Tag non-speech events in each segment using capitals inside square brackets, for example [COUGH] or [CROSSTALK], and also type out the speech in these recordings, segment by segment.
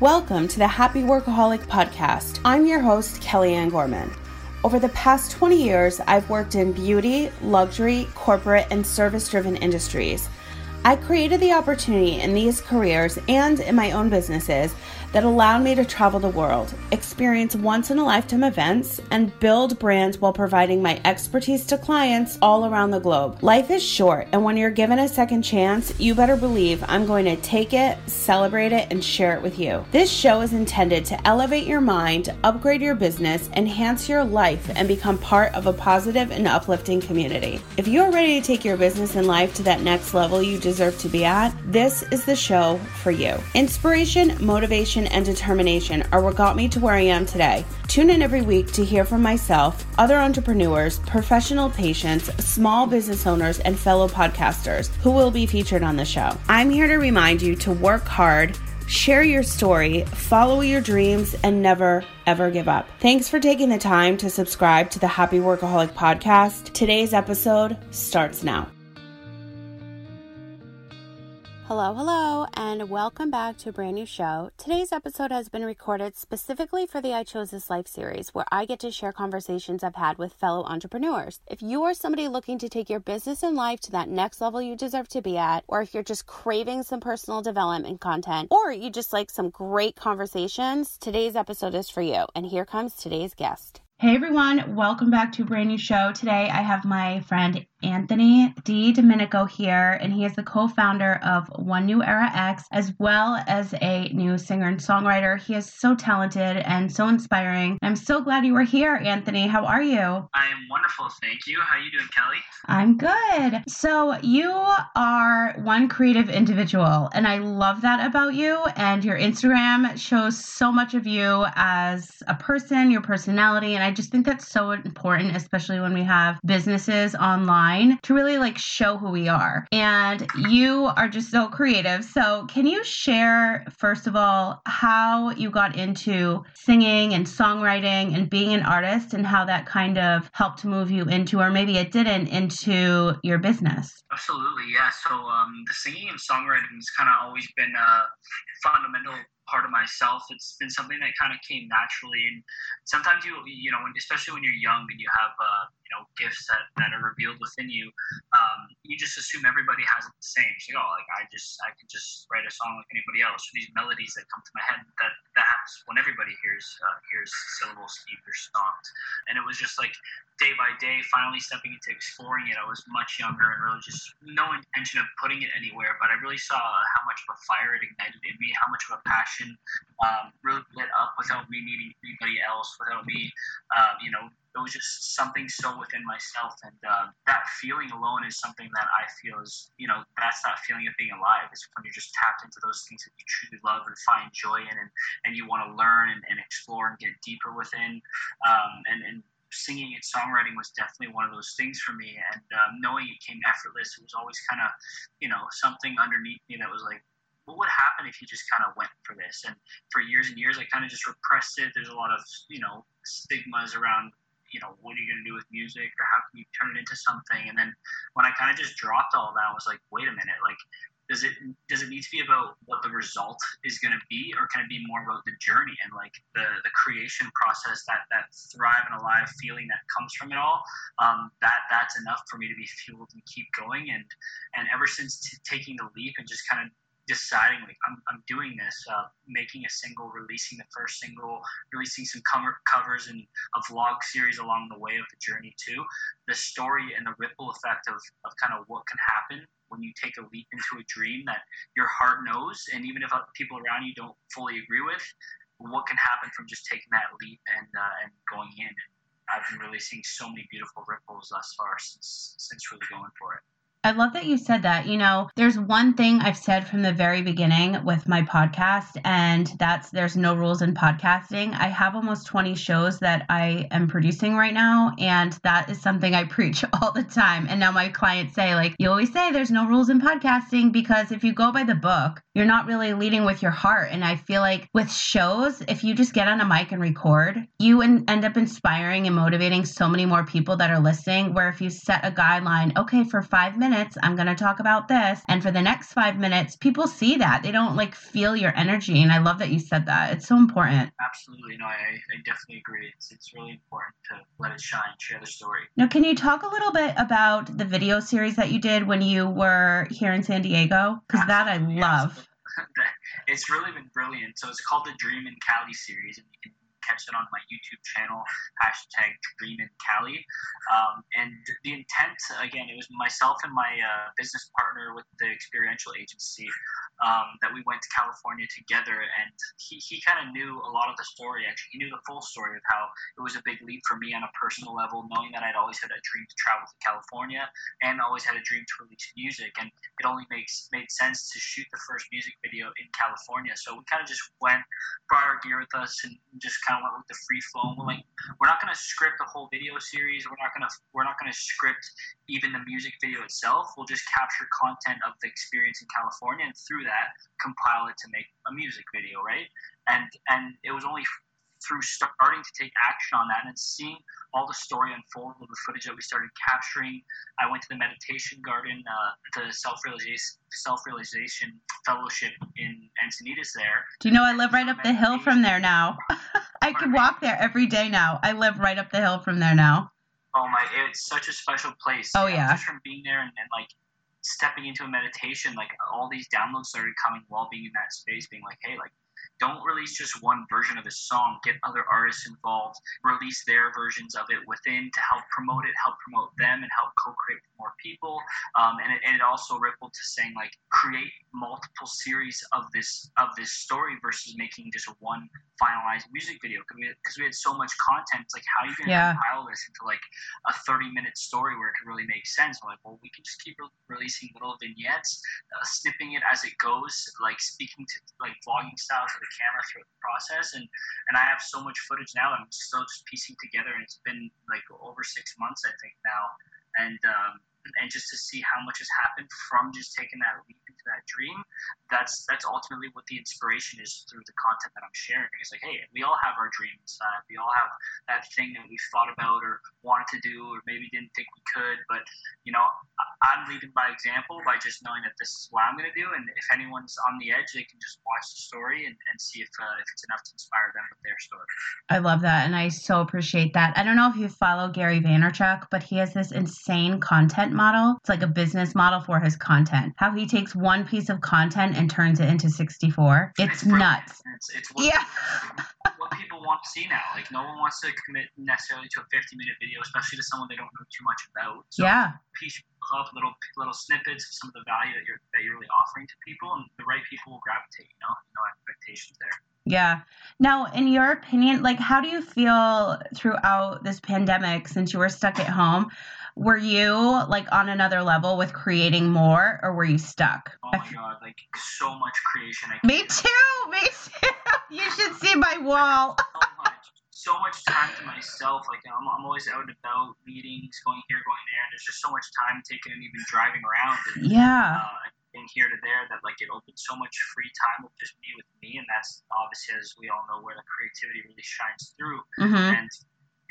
Welcome to the Happy Workaholic Podcast. I'm your host, Kellyanne Gorman. Over the past 20 years, I've worked in beauty, luxury, corporate, and service driven industries. I created the opportunity in these careers and in my own businesses that allowed me to travel the world, experience once in a lifetime events, and build brands while providing my expertise to clients all around the globe. Life is short, and when you're given a second chance, you better believe I'm going to take it, celebrate it, and share it with you. This show is intended to elevate your mind, upgrade your business, enhance your life, and become part of a positive and uplifting community. If you're ready to take your business and life to that next level you deserve to be at, this is the show for you. Inspiration, motivation, and determination are what got me to where I am today. Tune in every week to hear from myself, other entrepreneurs, professional patients, small business owners, and fellow podcasters who will be featured on the show. I'm here to remind you to work hard. Share your story, follow your dreams, and never, ever give up. Thanks for taking the time to subscribe to the Happy Workaholic podcast. Today's episode starts now. Hello, hello, and welcome back to a brand new show. Today's episode has been recorded specifically for the I Chose This Life series, where I get to share conversations I've had with fellow entrepreneurs. If you are somebody looking to take your business and life to that next level you deserve to be at, or if you're just craving some personal development content, or you just like some great conversations, today's episode is for you. And here comes today's guest. Hey everyone, welcome back to a brand new show. Today I have my friend Anthony DiDomenico here, and he is the co founder of One New Era X, as well as a new singer and songwriter. He is so talented and so inspiring. I'm so glad you were here, Anthony. How are you? I am wonderful, thank you. How are you doing, Kelly? I'm good. So, you are one creative individual, and I love that about you. And your Instagram shows so much of you as a person, your personality, and I just think that's so important, especially when we have businesses online online to really like show who we are. And you are just so creative. So, can you share, first of all, how you got into singing and songwriting and being an artist and how that kind of helped move you into, or maybe it didn't, into your business? Absolutely, yeah. So, um, the singing and songwriting has kind of always been a fundamental part of myself. It's been something that kind of came naturally. And sometimes you, you know, especially when you're young and you have, uh, you know, gifts that, that are revealed within you, um, you just assume everybody has it the same. So, you know, like I just, I can just write a song like anybody else. These melodies that come to my head that when everybody hears uh, hears syllable scheme or songs. And it was just like day by day, finally stepping into exploring it. I was much younger and really just no intention of putting it anywhere, but I really saw how much of a fire it ignited in me, how much of a passion um, really lit up without me needing anybody else, without me, um, you know, it was just something so within myself. And uh, that feeling alone is something that I feel is, you know, that's that feeling of being alive. It's when you're just tapped into those things that you truly love and find joy in and, and you want to learn and, and explore and get deeper within. Um, and, and singing and songwriting was definitely one of those things for me. And um, knowing it came effortless, it was always kind of, you know, something underneath me that was like, what would happen if you just kind of went for this? And for years and years, I kind of just repressed it. There's a lot of, you know, stigmas around, you know, what are you going to do with music or how can you turn it into something? And then when I kind of just dropped all that, I was like, wait a minute, like, does it does it need to be about what the result is going to be or can it be more about the journey and like the the creation process that that thrive and alive feeling that comes from it all um, that that's enough for me to be fueled and keep going and and ever since t- taking the leap and just kind of deciding like I'm, I'm doing this uh, making a single releasing the first single releasing some cover, covers and a vlog series along the way of the journey too. The story and the ripple effect of, of kind of what can happen when you take a leap into a dream that your heart knows and even if people around you don't fully agree with what can happen from just taking that leap and uh, and going in? I've been really seeing so many beautiful ripples thus far since since really going for it I love that you said that. You know, there's one thing I've said from the very beginning with my podcast, and that's there's no rules in podcasting. I have almost 20 shows that I am producing right now, and that is something I [LAUGHS] preach all the time. And now my clients say, like, you always say there's no rules in podcasting because if you go by the book, you're not really leading with your heart. And I feel like with shows, if you just get on a mic and record, you end up inspiring and motivating so many more people that are listening. Where if you set a guideline, okay, for five minutes, I'm going to talk about this. And for the next five minutes, people see that. They don't like feel your energy. And I love that you said that. It's so important. Absolutely. No, I, I definitely agree. It's, it's really important to let it shine, share the story. Now, can you talk a little bit about the video series that you did when you were here in San Diego? Because that I love. It's really been brilliant. So it's called the Dream in Cali series, and you can catch it on my YouTube channel, hashtag Dream in Cali. Um, and the intent, again, it was myself and my uh, business partner with the experiential agency um, that we went to California together. And he, he kind of knew a lot of the story, actually. He knew the full story of how it was a big leap for me on a personal level, knowing that I'd always had a dream to travel to California and always had a dream to release music. And it only makes made sense to shoot the first music video in California. So we kind of just went, brought our gear with us, and just kind of went with the free flow. We're like, we're not gonna script the whole video series. We're not gonna we're not gonna script even the music video itself. We'll just capture content of the experience in California, and through that, compile it to make a music video, right? And and it was only through starting to take action on that and seeing all the story unfold with the footage that we started capturing. I went to the meditation garden, uh, the self realization self realization fellowship in Encinitas. There. Do you know I live right up the hill from there now? [LAUGHS] I can walk there every day now. I live right up the hill from there now. Oh my! It's such a special place. Oh yeah. Just from being there and, and like stepping into a meditation, like all these downloads started coming while being in that space, being like, hey, like don't release just one version of a song. Get other artists involved. Release their versions of it within to help promote it, help promote them, and help co-create with more people. Um, and, it, and it also rippled to saying like create multiple series of this of this story versus making just one finalized music video because we, we, had so much content. It's like how are you going to yeah. compile this into like a 30 minute story where it can really make sense? I'm like, well, we can just keep re- releasing little vignettes, uh, snipping it as it goes, like speaking to like vlogging style to the camera throughout the process. And and I have so much footage now. I'm still just piecing together, and it's been like over six months, I think now. And um, and just to see how much has happened from just taking that leap into that dream that's that's ultimately what the inspiration is through the content that i'm sharing it's like hey we all have our dreams uh, we all have that thing that we've thought about or wanted to do or maybe didn't think we could but you know i'm leading by example by just knowing that this is what i'm going to do and if anyone's on the edge they can just watch the story and, and see if, uh, if it's enough to inspire them with their story i love that and i so appreciate that i don't know if you follow gary vaynerchuk but he has this insane content model. It's like a business model for his content. How he takes one piece of content and turns it into 64. It's, it's nuts. It's, it's yeah. [LAUGHS] what people want to see now. Like, no one wants to commit necessarily to a 50 minute video, especially to someone they don't know too much about. So yeah. Piece up little little snippets of some of the value that you're that you're really offering to people, and the right people will gravitate. You know, no expectations there. Yeah. Now, in your opinion, like, how do you feel throughout this pandemic since you were stuck at home? Were you like on another level with creating more or were you stuck? Oh my god, like so much creation. I me too, me too. [LAUGHS] you should see my wall. so much, so much time to myself. Like I'm, I'm always out and about, meetings, going here, going there, and there's just so much time taken and even driving around. And, yeah. Uh, and here to there that like it opened so much free time with just me with me and that's obviously as we all know where the creativity really shines through mm-hmm. and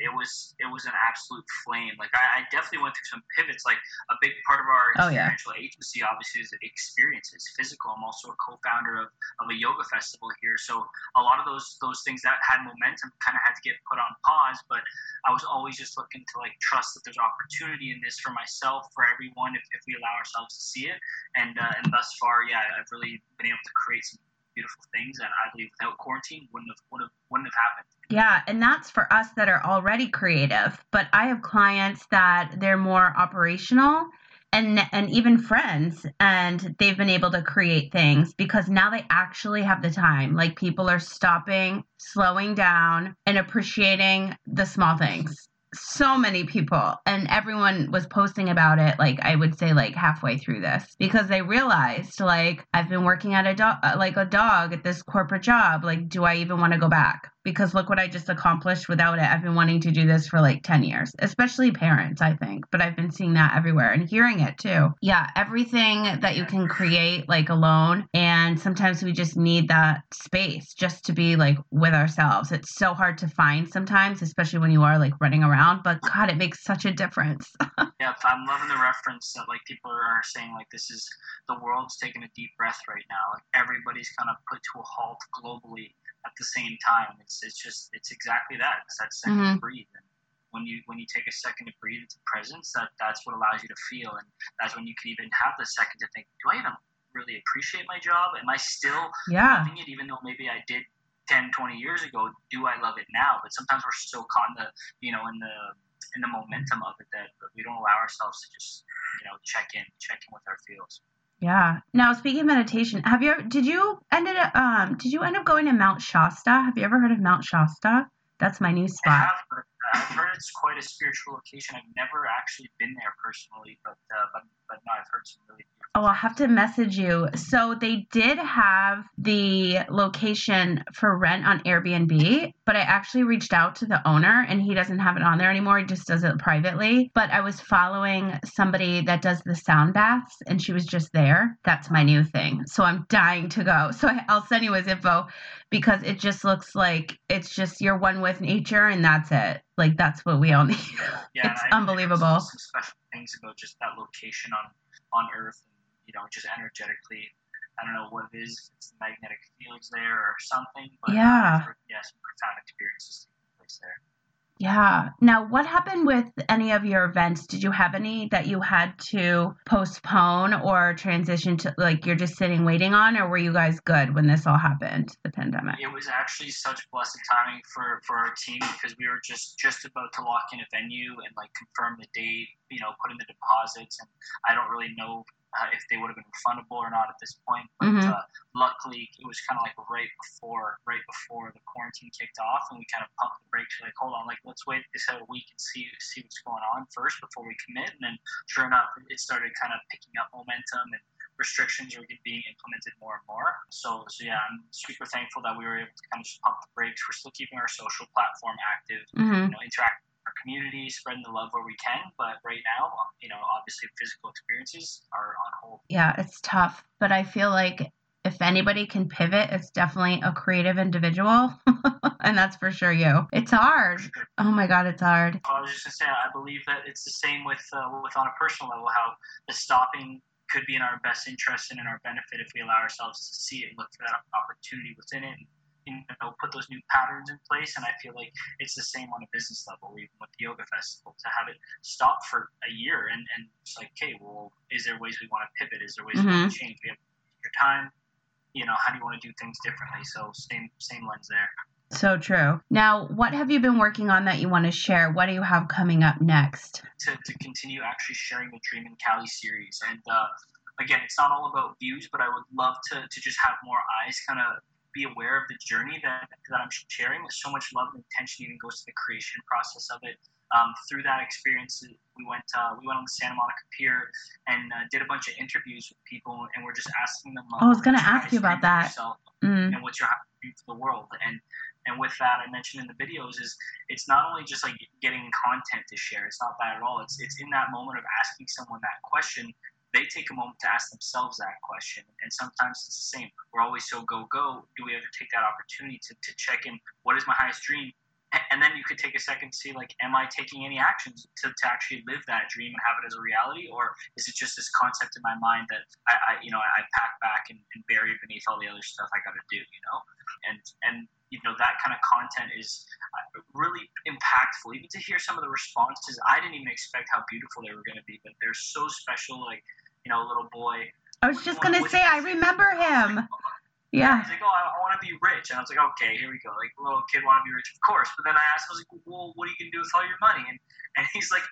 it was it was an absolute flame. Like I, I, definitely went through some pivots. Like a big part of our oh, yeah. agency obviously is experiences, physical. I'm also a co-founder of, of a yoga festival here, so a lot of those those things that had momentum kind of had to get put on pause. But I was always just looking to like trust that there's opportunity in this for myself, for everyone, if, if we allow ourselves to see it. And uh, and thus far, yeah, I've really been able to create some beautiful things that I believe without quarantine wouldn't have would have wouldn't have happened. Yeah, and that's for us that are already creative. But I have clients that they're more operational and and even friends and they've been able to create things because now they actually have the time. Like people are stopping, slowing down and appreciating the small things so many people and everyone was posting about it like i would say like halfway through this because they realized like i've been working at a dog like a dog at this corporate job like do i even want to go back because look what I just accomplished without it. I've been wanting to do this for like 10 years, especially parents, I think, but I've been seeing that everywhere and hearing it too. Yeah, everything that you can create like alone. And sometimes we just need that space just to be like with ourselves. It's so hard to find sometimes, especially when you are like running around, but God, it makes such a difference. [LAUGHS] yeah, I'm loving the reference that like people are saying like this is the world's taking a deep breath right now. Like everybody's kind of put to a halt globally at the same time. It's it's just it's exactly that. It's that 2nd mm-hmm. to breathe. And when you when you take a second to breathe into presence, that that's what allows you to feel, and that's when you can even have the second to think, do I even really appreciate my job? Am I still yeah. loving it, even though maybe I did 10, 20 years ago? Do I love it now? But sometimes we're so caught in the you know in the in the momentum of it that we don't allow ourselves to just you know check in, check in with our feels. Yeah. Now speaking of meditation, have you did you ended up um did you end up going to Mount Shasta? Have you ever heard of Mount Shasta? That's my new spot. I've heard it's quite a spiritual location. I've never actually been there personally, but uh, but, but no, I've heard some really. Oh, I'll have to message you. So they did have the location for rent on Airbnb, but I actually reached out to the owner and he doesn't have it on there anymore. He just does it privately. But I was following somebody that does the sound baths and she was just there. That's my new thing. So I'm dying to go. So [LAUGHS] I'll send you his info because it just looks like it's just you're one with nature and that's it. Like that's what we all need. Yeah, it's unbelievable. Some special things about just that location on on Earth, and you know, just energetically. I don't know what it is. It's the magnetic fields there or something. But yeah, yeah, some profound experiences taking place there. Yeah. Now, what happened with any of your events? Did you have any that you had to postpone or transition to, like you're just sitting waiting on, or were you guys good when this all happened, the pandemic? It was actually such blessed timing for for our team because we were just just about to lock in a venue and like confirm the date, you know, put in the deposits, and I don't really know uh, if they would have been refundable or not at this point. But mm-hmm. uh, luckily, it was kind of like right before right before the quarantine kicked off, and we kind of pumped the brakes. We're like, hold on, like let's wait this out a week and see see what's going on first before we commit. And then, sure enough, it started kind of picking up momentum and restrictions are being implemented more and more. So, so yeah, I'm super thankful that we were able to kind of just pump the brakes. We're still keeping our social platform active, mm-hmm. you know, interacting community, spreading the love where we can. But right now, you know, obviously physical experiences are on hold. Yeah, it's tough, but I feel like if anybody can pivot, it's definitely a creative individual. [LAUGHS] and that's for sure you. It's hard. Sure. Oh my God, it's hard. I was just going to say, I believe that it's the same with, uh, with on a personal level, how the stopping could be in our best interest and in our benefit if we allow ourselves to see it and look for that opportunity within it you know, put those new patterns in place. And I feel like it's the same on a business level, even with the yoga festival, to have it stop for a year and, and it's like, okay, well, is there ways we want to pivot? Is there ways mm-hmm. we want to change? We have your time. You know, how do you want to do things differently? So same same lens there. So true. Now, what have you been working on that you want to share? What do you have coming up next? To, to continue actually sharing the Dream in Cali series. And uh, again, it's not all about views, but I would love to, to just have more eyes kind of be aware of the journey that, that I'm sharing. with So much love and intention even goes to the creation process of it. Um, through that experience, we went uh, we went on the Santa Monica Pier and uh, did a bunch of interviews with people, and we're just asking them. Uh, I was going to ask you about that. Mm. And what's your dream for the world? And and with that, I mentioned in the videos is it's not only just like getting content to share. It's not that at all. It's it's in that moment of asking someone that question they take a moment to ask themselves that question. And sometimes it's the same. We're always so go, go. Do we ever take that opportunity to, to check in? What is my highest dream? And then you could take a second to see, like, am I taking any actions to, to actually live that dream and have it as a reality? Or is it just this concept in my mind that I, I you know, I pack back and, and bury beneath all the other stuff I got to do, you know? And, and, you know, that kind of content is uh, really impactful. Even to hear some of the responses, I didn't even expect how beautiful they were going to be, but they're so special. Like, you know, little boy. I was just gonna say, I remember him. Yeah. He's like, oh, I, I want to be rich, and I was like, okay, here we go. Like, little kid want to be rich, of course. But then I asked, I was like, well, what are you gonna do with all your money? And and he's like,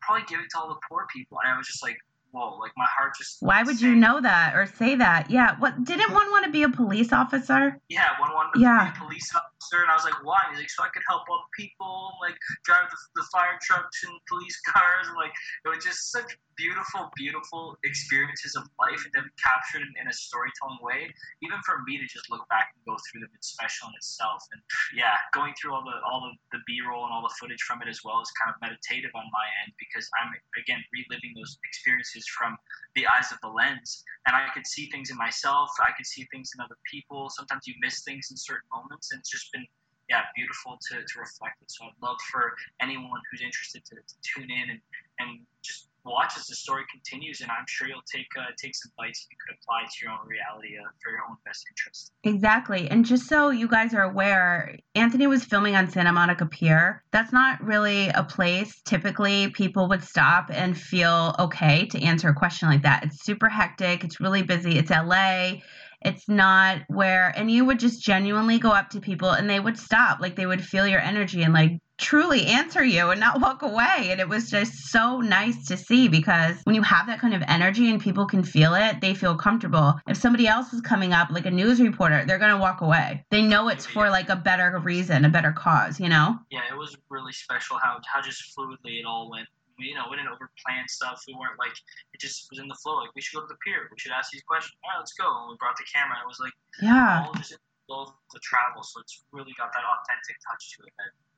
probably give it to all the poor people. And I was just like, whoa, like my heart just. Why would you know that or say that? Yeah. What didn't one want to be a police officer? Yeah, one wanted to yeah. be a police officer officer, and I was like, why? He's like, so I could help out people, like drive the, the fire trucks and police cars, and like it was just such beautiful, beautiful experiences of life and then captured in, in, a storytelling way. Even for me to just look back and go through them, it's special in itself. And yeah, going through all the all the, the B roll and all the footage from it as well is kind of meditative on my end because I'm again reliving those experiences from the eyes of the lens, and I could see things in myself. I could see things in other people. Sometimes you miss things in certain moments, and it's just been yeah, beautiful to, to reflect it. So I'd love for anyone who's interested to, to tune in and, and just watch as the story continues, and I'm sure you'll take uh, take some bites you could apply to your own reality uh, for your own best interest. Exactly, and just so you guys are aware, Anthony was filming on Santa Monica Pier. That's not really a place typically people would stop and feel okay to answer a question like that. It's super hectic. It's really busy. It's LA. It's not where, and you would just genuinely go up to people and they would stop. Like they would feel your energy and like truly answer you and not [LAUGHS] walk away. And it was just so nice to see because when you have that kind of energy and people can feel it, they feel comfortable. If somebody else is coming up, like a news reporter, they're going to walk away. They know it's for like a better reason, a better cause, you know? Yeah, it was really special how, how just fluidly it all went. We, you know, we didn't overplan stuff. We weren't like, it just was in the flow. Like, we should go to the pier. We should ask these questions. All right, let's go. And we brought the camera. It was like, yeah. all just in the flow of the travel. So it's really got that authentic touch to it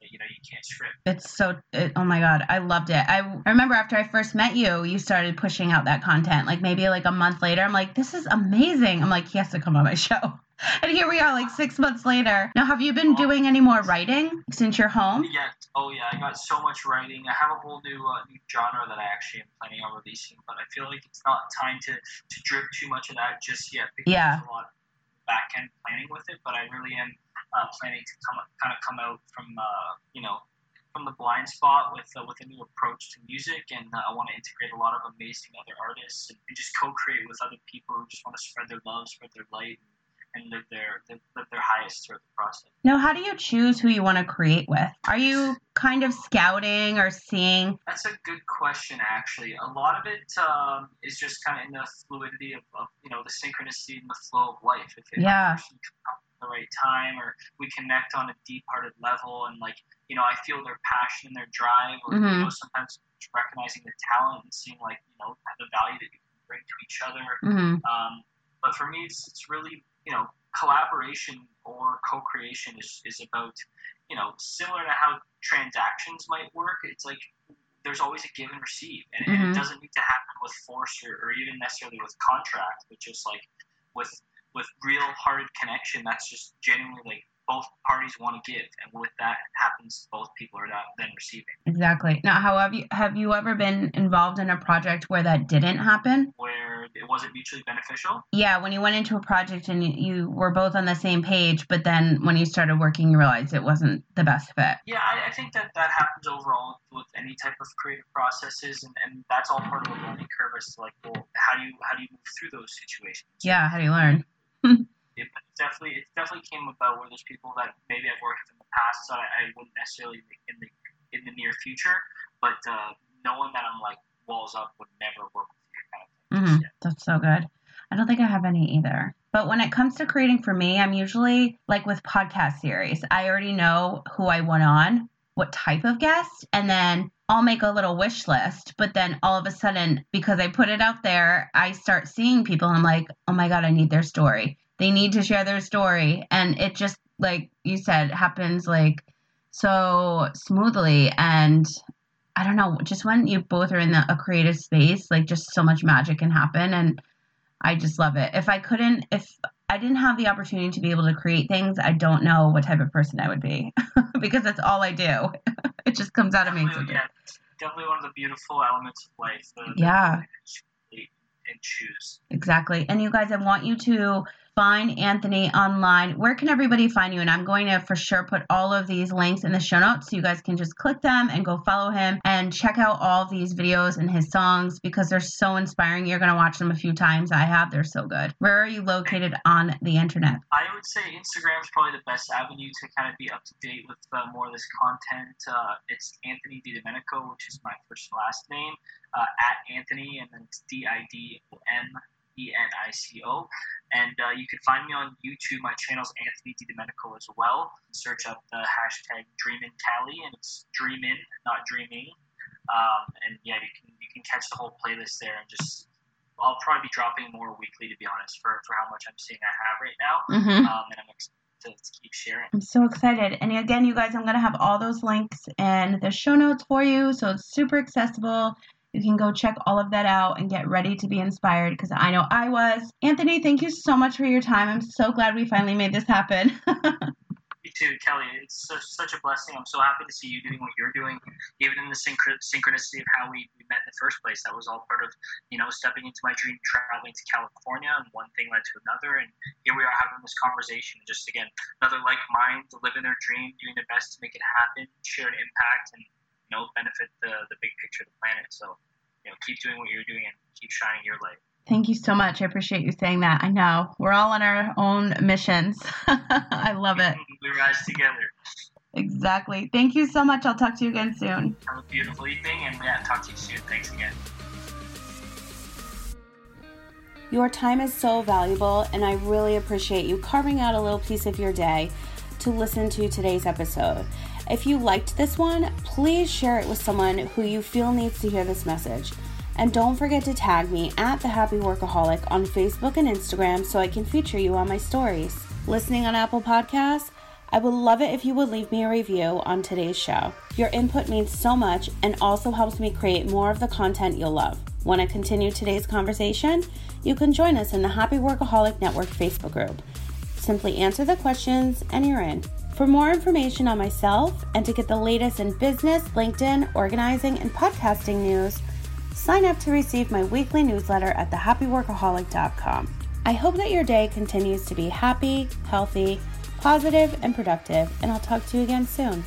that you know you can't strip. It's so it, oh my god, I loved it. I, I remember after I first met you, you started pushing out that content. Like maybe like a month later, I'm like, this is amazing. I'm like, he has to come on my [LAUGHS] show. [LAUGHS] And here we are, like six months later. Now, have you been doing any more writing since you're home? Yeah. Oh, yeah. I got so much writing. I have a whole new uh, new genre that I actually am planning on releasing, but I feel like it's not time to, to drip too much of that just yet because yeah. there's a lot of back end planning with it. But I really am uh, planning to come kind of come out from uh, you know from the blind spot with uh, with a new approach to music, and uh, I want to integrate a lot of amazing other artists and, and just co-create with other people who just want to spread their love, spread their light, and live their live their highest throughout the process. Now, how do you choose who you want to create with? Are you kind of scouting or seeing? That's a good question, actually. A lot of it um, is just kind of in the fluidity of, of, you know the synchronicity and the flow of life. If it yeah the right time or we connect on a deep hearted level and like you know i feel their passion and their drive or mm-hmm. you know sometimes recognizing the talent and seeing like you know the value that you can bring to each other mm-hmm. um, but for me it's, it's really you know collaboration or co-creation is, is about you know similar to how transactions might work it's like there's always a give and receive and, mm-hmm. and it doesn't need to happen with force or, or even necessarily with contract but just like with with real hearted connection, that's just genuinely like both parties want to give, and with that happens, both people are uh, then receiving. Exactly. Now, how have you have you ever been involved in a project where that didn't happen? Where it wasn't mutually beneficial? Yeah, when you went into a project and you, you were both on the same page, but then when you started working, you realized it wasn't the best fit. Yeah, I, I think that that happens overall with any type of creative processes, and, and that's all part of the learning curve. Is like, well, how do you how do you move through those situations? Yeah, how do you learn? [LAUGHS] it definitely it definitely came about where there's people that maybe I've worked with in the past that I, I wouldn't necessarily in the in the near future, but uh, knowing that I'm like walls up would never work with you kind of Mm-hmm. That's so good. I don't think I have any either. But when it comes to creating for me, I'm usually like with podcast series. I already know who I want on, what type of guest, and then I'll make a little wish list. But then all of a sudden, because I put it out there, I start seeing people and I'm like, oh my God, I need their story. They need to share their story. And it just, like you said, happens like so smoothly. And I don't know, just when you both are in the, a creative space, like just so much magic can happen. And I just love it. If I couldn't, if I didn't have the opportunity to be able to create things, I don't know what type of person I would be [LAUGHS] because that's all I do. [LAUGHS] it just comes out of me. Yeah, definitely one of the beautiful elements of life. Uh, the, yeah. The and choose. Exactly. And you guys, I want you to find Anthony online. Where can everybody find you? And I'm going to for sure put all of these links in the show notes so you guys can just click them and go follow him and check out all these videos and his songs because they're so inspiring. You're going to watch them a few times. I have. They're so good. Where are you located on the internet? I would say Instagram is probably the best avenue to kind of be up to date with uh, more of this content. Uh, it's Anthony Di Domenico, which is my first and last name, uh, at Anthony, and then it's D I D O M E N I C O. And uh, you can find me on YouTube. My channel's Anthony DiDomenico as well. Search up the hashtag Dreamin Cali, and it's Dreamin, not dreaming. Um, and yeah, you can you can catch the whole playlist there, and just I'll probably be dropping more weekly to be honest for, for how much I'm seeing I have right now. Mm-hmm. Um, and I'm excited to, to keep sharing. I'm so excited. And again, you guys, I'm going to have all those links and the show notes for you. So it's super accessible. You can go check all of that out and get ready to be inspired because I know I was. Anthony, thank you so much for your time. I'm so glad we finally made this happen. [LAUGHS] You too, Kelly. It's such, such a blessing. I'm so happy to see you doing what you're doing, even in the synchro- synchronicity of how we, we met in the first place. That was all part of, you know, stepping into my dream, traveling to California, and one thing led to another. And here we are having this conversation. Just again, another like mind in their dream, doing their best to make it happen, share an impact, and you know, benefit the the big picture of the planet. So, you know, keep doing what you're doing and keep shining your light. Thank you so much. I appreciate you saying that. I know we're all on our own missions. [LAUGHS] I love it. [LAUGHS] We rise together. Exactly. Thank you so much. I'll talk to you again soon. Have a beautiful evening, and yeah, talk to you soon. Thanks again. Your time is so valuable, and I really appreciate you carving out a little piece of your day to listen to today's episode. If you liked this one, please share it with someone who you feel needs to hear this message. And don't forget to tag me at The Happy Workaholic on Facebook and Instagram so I can feature you on my stories. Listening on Apple Podcasts? I would love it if you would leave me a review on today's show. Your input means so much and also helps me create more of the content you'll love. Want to continue today's conversation? You can join us in the Happy Workaholic Network Facebook group. Simply answer the questions and you're in. For more information on myself and to get the latest in business, LinkedIn, organizing, and podcasting news, sign up to receive my weekly newsletter at thehappyworkaholic.com. I hope that your day continues to be happy, healthy, positive, and productive, and I'll talk to you again soon.